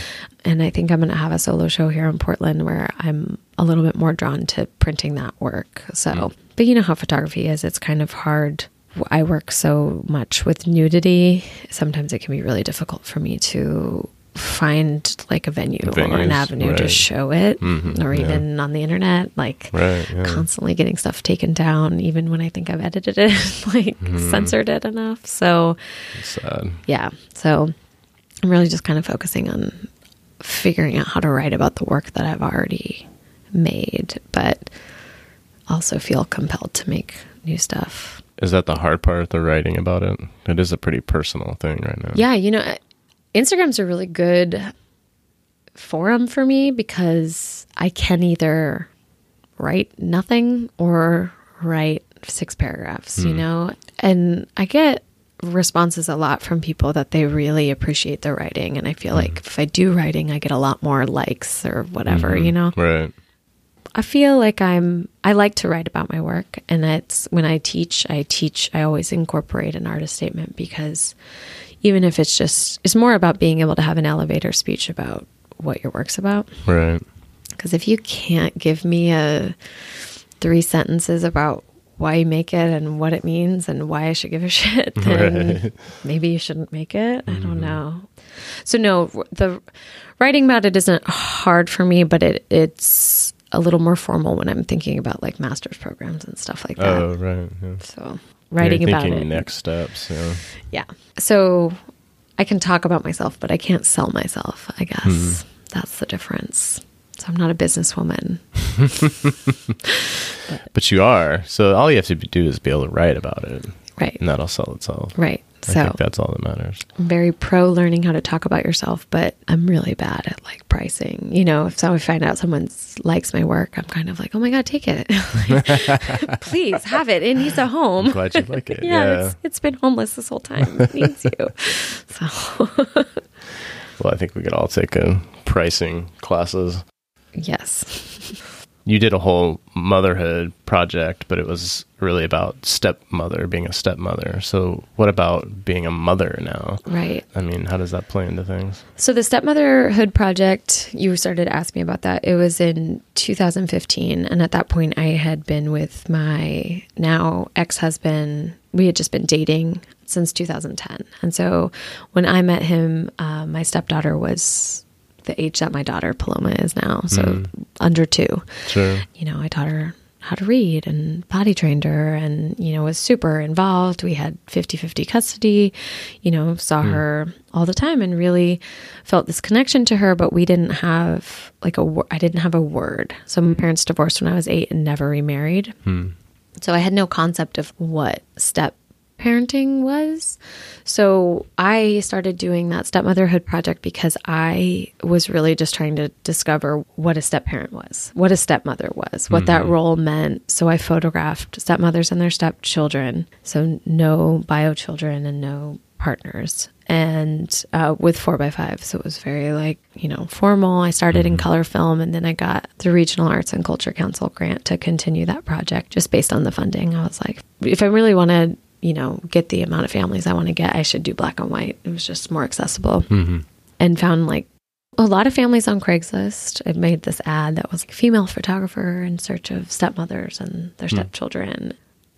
And I think I'm going to have a solo show here in Portland where I'm a little bit more drawn to printing that work. So, hmm. but you know how photography is, it's kind of hard. I work so much with nudity. Sometimes it can be really difficult for me to find like a venue or an Venues, avenue to show it Mhm, or yeah. even on the internet like Right. Yeah. constantly getting stuff taken down even when I think I've edited it [LAUGHS] like Mm-hmm. censored it enough. So, Sad. yeah. So I'm really just kind of focusing on figuring out how to write about the work that I've already made, but also feel compelled to make new stuff. Is that the hard part, the writing about it? It is a pretty personal thing right now. Yeah, you know, Instagram's a really good forum for me because I can either write nothing or write six paragraphs, you hmm. know? And I get responses a lot from people that they really appreciate the writing. And I feel hmm. like if I do writing, I get a lot more likes or whatever, hmm. you know? Right. I feel like I'm I like to write about my work and it's when I teach, I teach I always incorporate an artist statement because even if it's just it's more about being able to have an elevator speech about what your work's about Right. because if you can't give me a three sentences about why you make it and what it means and why I should give a [LAUGHS] shit, then Right. maybe you shouldn't make it. I don't mm-hmm. know. So no, the writing about it isn't hard for me, but it it's a little more formal when I'm thinking about like master's programs and stuff like that. Oh, right. Yeah. So writing You're about it, next steps. Yeah. yeah. So I can talk about myself, but I can't sell myself. I guess Mm-hmm. that's the difference. So I'm not a businesswoman. [LAUGHS] But you are. So all you have to do is be able to write about it, Right. and that'll sell itself. Right. I So think that's all that matters. I'm very pro learning how to talk about yourself, but I'm really bad at like pricing. You know, if so I find out someone likes my work, I'm kind of like, oh my god, take it, Like, [LAUGHS] please have it. It needs a home. Glad you like it. [LAUGHS] yeah, yeah. It's, it's been homeless this whole time. It needs you. [LAUGHS] So Well, I think we could all take a pricing classes. yes, You did a whole motherhood project, but it was really about stepmother, being a stepmother. So, what about being a mother now? right. I mean, how does that play into things? So the stepmotherhood project, you started to ask me about that. It was in 2015, and at that point, I had been with my now ex-husband. We had just been dating since 2010, and so when I met him, uh, my stepdaughter was the age that my daughter Paloma is now, so hmm. under two Sure. you know, I taught her how to read and potty trained her and, you know, was super involved. We had 50 50 custody, you know, saw hmm. her all the time and really felt this connection to her, but we didn't have like a, I didn't have a word. So my parents divorced when I was eight and never remarried. Hmm. So I had no concept of what step parenting was. So I started doing that stepmotherhood project because I was really just trying to discover what a step parent was, what a stepmother was, what that role meant. So I photographed stepmothers and their stepchildren. So no bio children and no partners and uh, with 4x5 so it was very like you know formal i started in color film and then i got the regional arts and culture council grant to continue that project just based on the funding i was like if i really want to you know get the amount of families i want to get i should do black and white it was just more accessible mm-hmm. and found like a lot of families on Craigslist. I made this ad that was like female photographer in search of stepmothers and their hmm. stepchildren.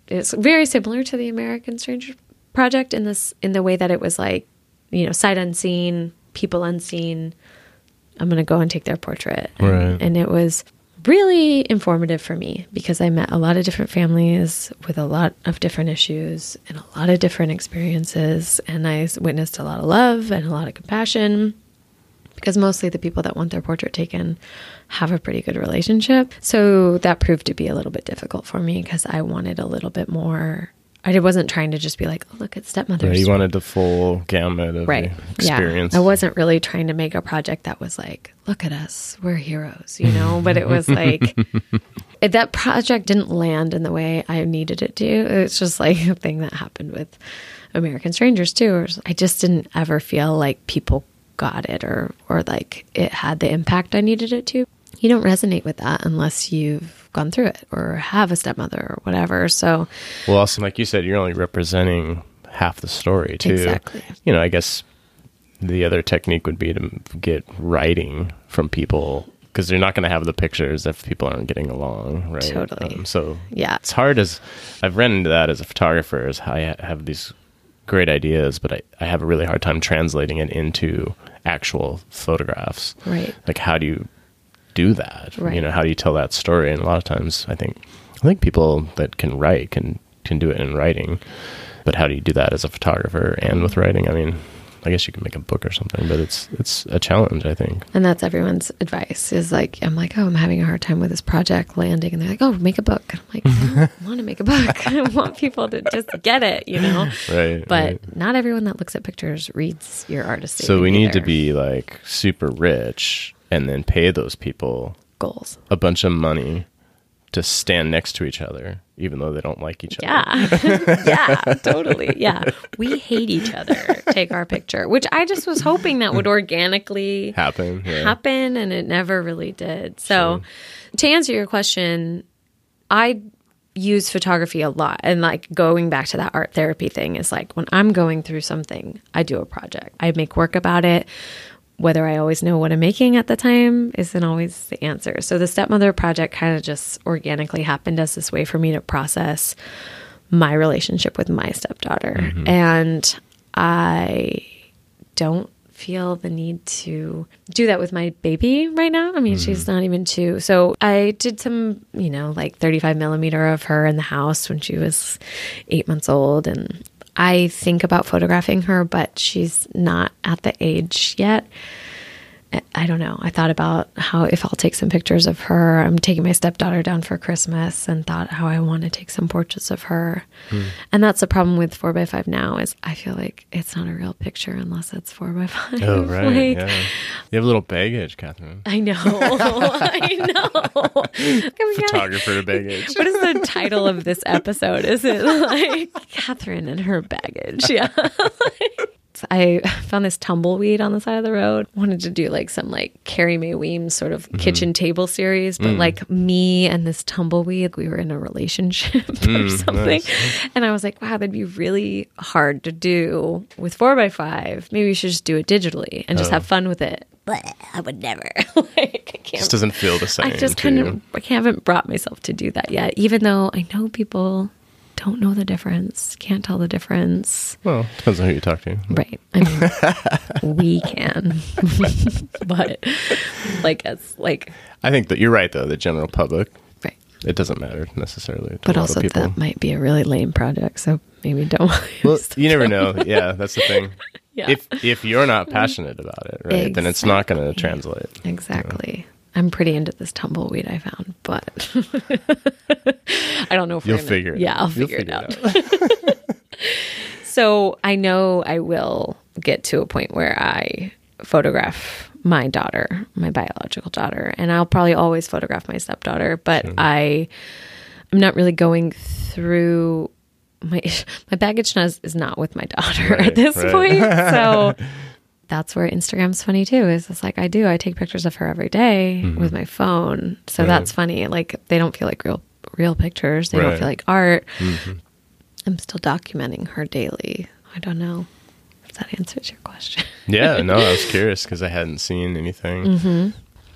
It's very similar to the American Stranger project in this in the way that it was like, you know, sight unseen, people unseen. I'm going to go and take their portrait. And, Right. and it was really informative for me because I met a lot of different families with a lot of different issues and a lot of different experiences. And I witnessed a lot of love and a lot of compassion because mostly the people that want their portrait taken have a pretty good relationship. So that proved to be a little bit difficult for me because I wanted a little bit more. I wasn't trying to just be like, oh, look at stepmothers. Right, you wanted the full gamut of right. the experience. Yeah. I wasn't really trying to make a project that was like, look at us, we're heroes, you know, [LAUGHS] but it was like, it- that project didn't land in the way I needed it to. It's just like a thing that happened with American Strangers too. I just didn't ever feel like people got it or or like it had the impact I needed it to. You don't resonate with that unless you've gone through it or have a stepmother or whatever. So Well, also, like you said, you're only representing half the story too. Exactly. You know, I guess the other technique would be to get writing from people because you're not going to have the pictures if people aren't getting along, right? Um, Totally. so Yeah. it's hard as I've run into that as a photographer. Is I have these great ideas, but I, I have a really hard time translating it into actual photographs. Right. Like, how do you do that? You know, how do you tell that story? And a lot of times, I think, I think people that can write can can do it in writing, but how do you do that as a photographer and with writing? I mean, I guess you can make a book or something, but it's it's a challenge. I think. And that's everyone's advice is like, I'm like, oh, I'm having a hard time with this project landing. And they're like, oh, make a book. And I'm like, I don't [LAUGHS] want to make a book. I want people to just get it, you know? Right. But right. not everyone that looks at pictures reads your artist. So we need to be like super rich and then pay those people goals. a bunch of money to stand next to each other, even though they don't like each other. Yeah. [LAUGHS] yeah, totally. Yeah. We hate each other. Take our picture, which I just was hoping that would mm. organically Happen. Yeah. happen and it never really did. So to answer your question, I use photography a lot and like going back to that art therapy thing is like when I'm going through something, I do a project. I make work about it. Whether I always know what I'm making at the time isn't always the answer. So the stepmother project kind of just organically happened as this way for me to process my relationship with my stepdaughter. Mm-hmm. And I don't feel the need to do that with my baby right now. I mean, she's mm-hmm. not even two. So I did some, you know, like 35 millimeter of her in the house when she was eight months old. And I think about photographing her, but she's not at the age yet. I- don't know. I thought about how if I'll take some pictures of her. I'm taking my stepdaughter down for Christmas and thought how I want to take some portraits of her. Hmm. And that's the problem with 4x5 now is I feel like it's not a real picture unless it's 4x5. [LAUGHS] Oh right. Like, yeah. You have a little baggage, Katharine. I know. [LAUGHS] I know. [LAUGHS] Photographer baggage. What is the title of this episode? Is it like Katharine and her baggage? Yeah. I [LAUGHS] found this tumbleweed on the side of the road. Wanted to do like some like Carrie Mae Weems sort of mm-hmm. kitchen table series, but mm. like me and this tumbleweed, we were in a relationship [LAUGHS] or mm, something. And I was like, wow, that'd be really hard to do with four by five. Maybe we should just do it digitally and just oh. have fun with it. But I would never. [LAUGHS] like I can't Just doesn't feel the same. I just to kind you. of I haven't brought myself to do that yet, even though I know people don't know the difference, can't tell the difference. Well, depends on who you talk to. Right. I mean, [LAUGHS] we can, [LAUGHS] but like it's like I think that you're right, though. The general public, right. it doesn't matter necessarily. To But also that might be a really lame project, so maybe don't. [LAUGHS] well, you never know. Yeah, that's the thing. Yeah. If if you're not passionate about it, right, then it's not going to translate. exactly. I'm pretty into this tumbleweed I found, but [LAUGHS] I don't know if You'll gonna- figure it. Yeah, I'll You'll figure, it out. out. [LAUGHS] so I know I will get to a point where I photograph my daughter, my biological daughter, and I'll probably always photograph my stepdaughter, but I I'm not really going through my [LAUGHS] my baggage is, is not with my daughter Right, at this right. point. So that's where Instagram's funny too. Is it's like I do. I take pictures of her every day Mm-hmm. with my phone. So that's funny. Like they don't feel like real real pictures. They Right. don't feel like art. Mm-hmm. I'm still documenting her daily. I don't know if that answers your question. Yeah, no, I was [LAUGHS] curious because I hadn't seen anything. Mm-hmm.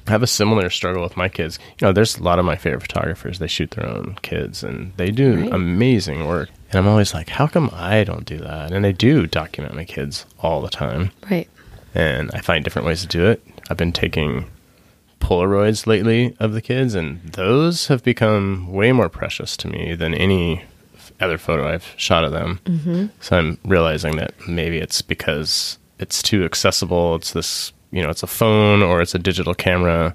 I have a similar struggle with my kids. You know, there's a lot of my favorite photographers. They shoot their own kids, and they do Right. amazing work. And I'm always like, how come I don't do that? And I do document my kids all the time, Right. and I find different ways to do it. I've been taking Polaroids lately of the kids, and those have become way more precious to me than any other photo I've shot of them. Mm-hmm. So I'm realizing that maybe it's because it's too accessible. It's this, you know, it's a phone or it's a digital camera.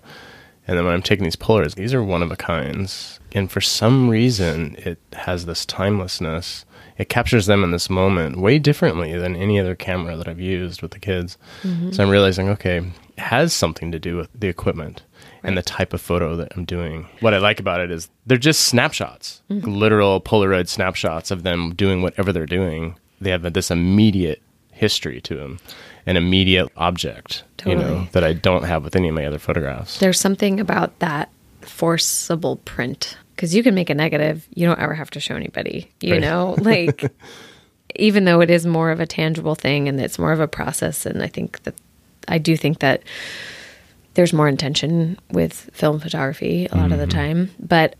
And then when I'm taking these Polaroids, these are one of a kinds. And for some reason, it has this timelessness. It captures them in this moment way differently than any other camera that I've used with the kids. Mm-hmm. So I'm realizing, okay, it has something to do with the equipment and the type of photo that I'm doing. What I like about it is they're just snapshots, mm-hmm. literal Polaroid snapshots of them doing whatever they're doing. They have this immediate history to them, an immediate object, you know, that I don't have with any of my other photographs. There's something about that forcible print because you can make a negative. You don't ever have to show anybody. You Right. know, [LAUGHS] like even though it is more of a tangible thing and it's more of a process, and I think that I do think that there's more intention with film photography a lot of the mm-hmm. time, but.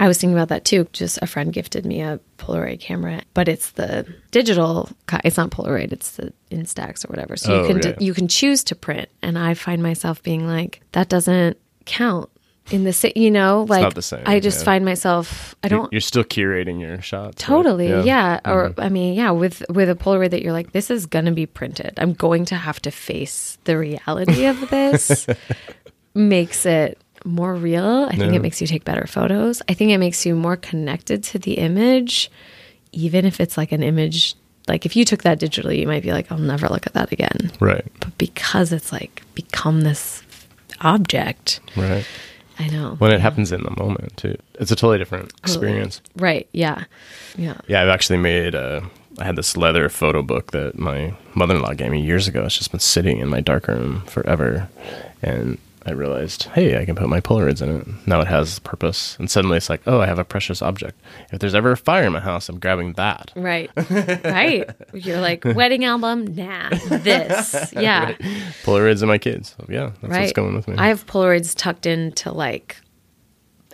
I was thinking about that too. Just a friend gifted me a Polaroid camera, but it's the digital. It's not Polaroid. It's the Instax or whatever. So Oh, you can yeah. you can choose to print, and I find myself being like, that doesn't count in the sa- you know like not the same, I just yeah. find myself I don't You're still curating your shots. right? totally yeah, or Mm-hmm. I mean yeah with with a Polaroid that you're like this is gonna be printed. I'm going to have to face the reality of this. [LAUGHS] makes it more real. I think Yeah. it makes you take better photos. I think it makes you more connected to the image, even if it's like an image. Like if you took that digitally, you might be like, I'll never look at that again. Right. But because it's like become this object, Right. I know. When it happens in the moment too, it's a totally different experience. Right. Yeah. Yeah. Yeah, I've actually made a. I had this leather photo book that my mother-in-law gave me years ago. It's just been sitting in my dark room forever, and I realized, hey, I can put my Polaroids in it. Now it has purpose, and suddenly it's like, oh, I have a precious object. If there's ever a fire in my house, I'm grabbing that. Right. right. You're like, [LAUGHS] wedding album? Nah. This. Yeah. Polaroids and my kids. So yeah, that's Right. what's going with me. I have Polaroids tucked into like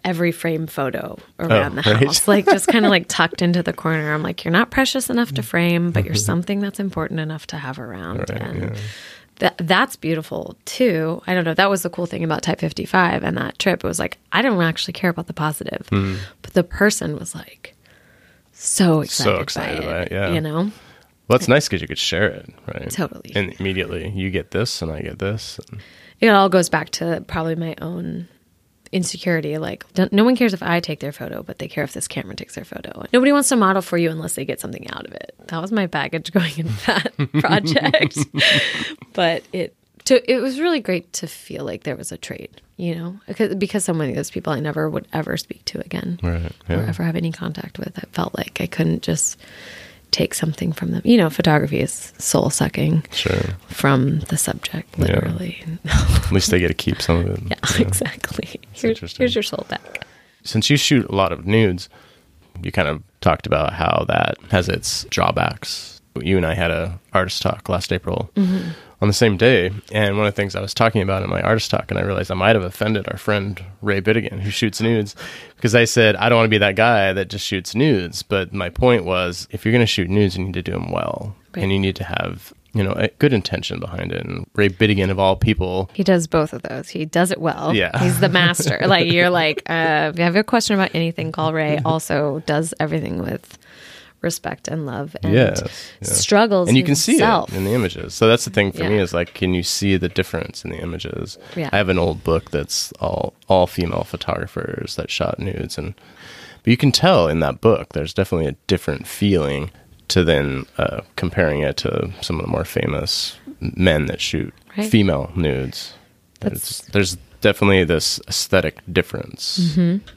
every frame photo around Oh, the right. house. Like just kind of like [LAUGHS] tucked into the corner. I'm like, you're not precious enough to frame, but you're [LAUGHS] something that's important enough to have around. Right, and yeah. That that's beautiful too. I don't know. That was the cool thing about Type 55 and that trip. It was like, I don't actually care about the positive, Hmm. but the person was like so excited, so excited by by it, it, yeah. You know? well, it's nice because you could share it, right? Totally. And immediately you get this, and I get this. and- it all goes back to probably my own insecurity like no one cares if i take their photo but they care if this camera takes their photo. Nobody wants to model for you unless they get something out of it. That was my baggage [LAUGHS] going into that [LAUGHS] project. [LAUGHS] But it to, it was really great to feel like there was a trade you know because, because so many of those people i never would ever speak to again Right. or ever have any contact with i felt like i couldn't just take something from them you know photography is soul sucking Sure. from the subject literally At least they get to keep some of it. [LAUGHS] yeah, exactly. Here- interesting. here's your soul back. Since you shoot a lot of nudes, you kind of talked about how that has its drawbacks. You and I had a artist talk last April on the same day, and one of the things I was talking about in my artist talk, and I realized I might have offended our friend Ray Bidegain, who shoots nudes, because I said I don't want to be that guy that just shoots nudes. But my point was, if you're going to shoot nudes, you need to do them well, Right. and you need to have you know a good intention behind it. And Ray Bidegain, of all people, He does both of those. He does it well. Yeah. He's the [LAUGHS] master. like you're like, uh, if you have a question about anything, call Ray. Also does everything with respect and love and Yes, yeah. struggles. and you can see it in the images. So that's the thing for me is like, can you see the difference in the images? Yeah. I have an old book that's all all female photographers that shot nudes, and but you can tell in that book there's definitely a different feeling to then uh, comparing it to some of the more famous men that shoot Right. female nudes. That's- There's, there's definitely this aesthetic difference. Mm-hmm.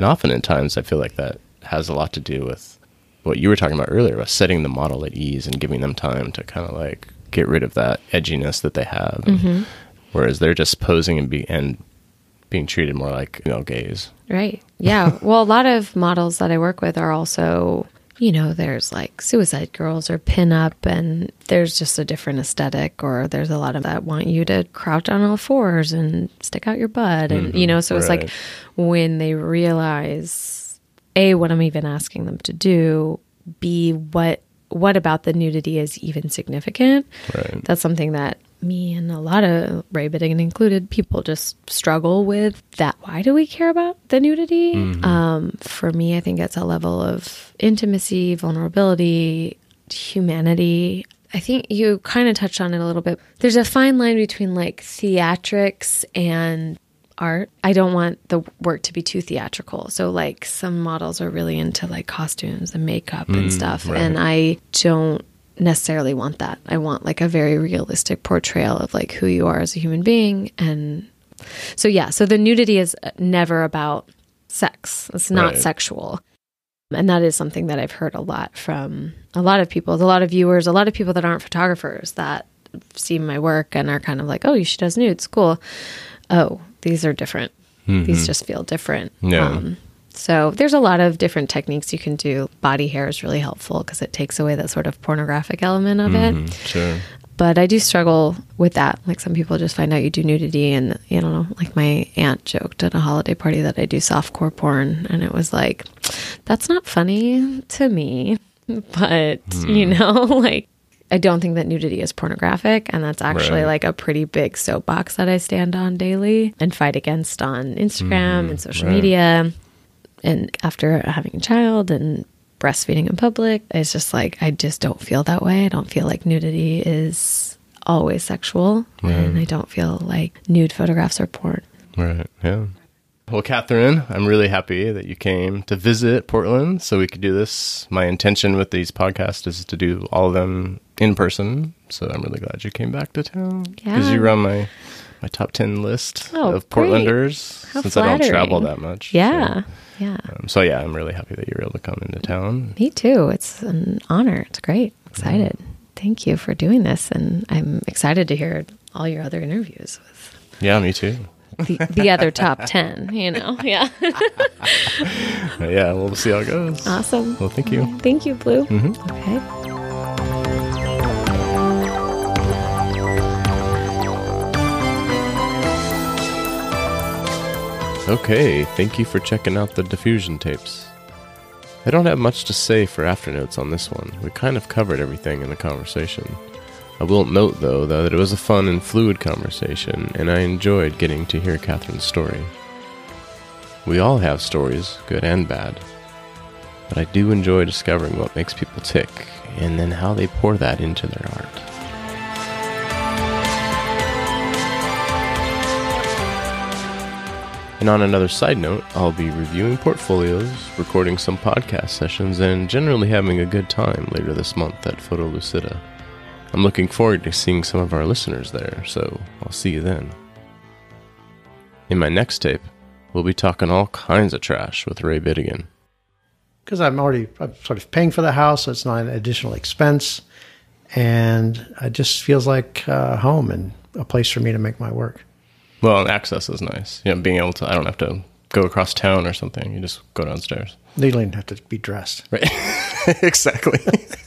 And times I feel like that has a lot to do with what you were talking about earlier about setting the model at ease and giving them time to kind of like get rid of that edginess that they have. Mm-hmm. Whereas they're just posing and, be, and being treated more like you know gays. Right. Yeah. [LAUGHS] well, a lot of models that I work with are also, you know, there's like suicide girls or pin up and there's just a different aesthetic, or there's a lot of that want you to crouch on all fours and stick out your butt. And, you know, so it's like when they realize, A, what I'm even asking them to do, B, what. What about the nudity is even significant? Right. That's something that me and a lot of Ray Bidegain included people just struggle with that. Why do we care about the nudity? Um, for me, I think it's a level of intimacy, vulnerability, humanity. I think you kind of touched on it a little bit. There's a fine line between like theatrics and art. I don't want the work to be too theatrical. So like some models are really into like costumes and makeup and mm, stuff right. and I don't necessarily want that. I want like a very realistic portrayal of like who you are as a human being and so yeah, so the nudity is never about sex. It's not Right. sexual. And that is something that I've heard a lot from a lot of people, a lot of viewers, a lot of people that aren't photographers that see my work and are kind of like, "Oh, she does nudes, cool." Oh, these are different. These just feel different. Mm-hmm. Um, Yeah. so there's a lot of different techniques you can do. Body hair is really helpful because it takes away that sort of pornographic element of it Mm, Sure. but I do struggle with that. Like some people just find out you do nudity, and you know, like my aunt joked at a holiday party that I do softcore porn, and it was like, that's not funny to me, [LAUGHS] but you know, [LAUGHS] like I don't think that nudity is pornographic, and that's actually Right. like a pretty big soapbox that I stand on daily and fight against on Instagram mm-hmm. and social right. media. And after having a child and breastfeeding in public, it's just like I just don't feel that way. I don't feel like nudity is always sexual, and I don't feel like nude photographs are porn. Right. Yeah. Well, Katharine, I'm really happy that you came to visit Portland so we could do this. My intention with these podcasts is to do all of them in person. So I'm really glad you came back to town because Yeah. you were on my my top ten list Oh, of great. Portlanders How since I don't travel that much. Yeah, yeah. So, um, so yeah, I'm really happy that you were able to come into town. Me too. It's an honor. It's great. Excited. Thank you for doing this, and I'm excited to hear all your other interviews with Yeah, me too. the, the other top ten. You know, [LAUGHS] yeah. [LAUGHS] Yeah, we'll see how it goes. awesome. Well, thank you. Thank you, Blue. Mhm. Okay. Okay, thank you for checking out the diffusion tapes. I don't have much to say for afternotes on this one. We kind of covered everything in the conversation. I will note, though, that it was a fun and fluid conversation, and I enjoyed getting to hear Katharine's story. We all have stories, good and bad. But I do enjoy discovering what makes people tick, and then how they pour that into their art. And on another side note, I'll be reviewing portfolios, recording some podcast sessions, and generally having a good time later this month at Photolucida. I'm looking forward to seeing some of our listeners there, so I'll see you then. In my next tape, we'll be talking all kinds of trash with Ray Bidegain. because I'm already I'm sort of paying for the house, so it's not an additional expense, and it just feels like uh, home and a place for me to make my work. Well, access is nice. You know, being able to, I don't have to go across town or something. You just go downstairs. You don't even have to be dressed. Right. [LAUGHS] exactly. [LAUGHS]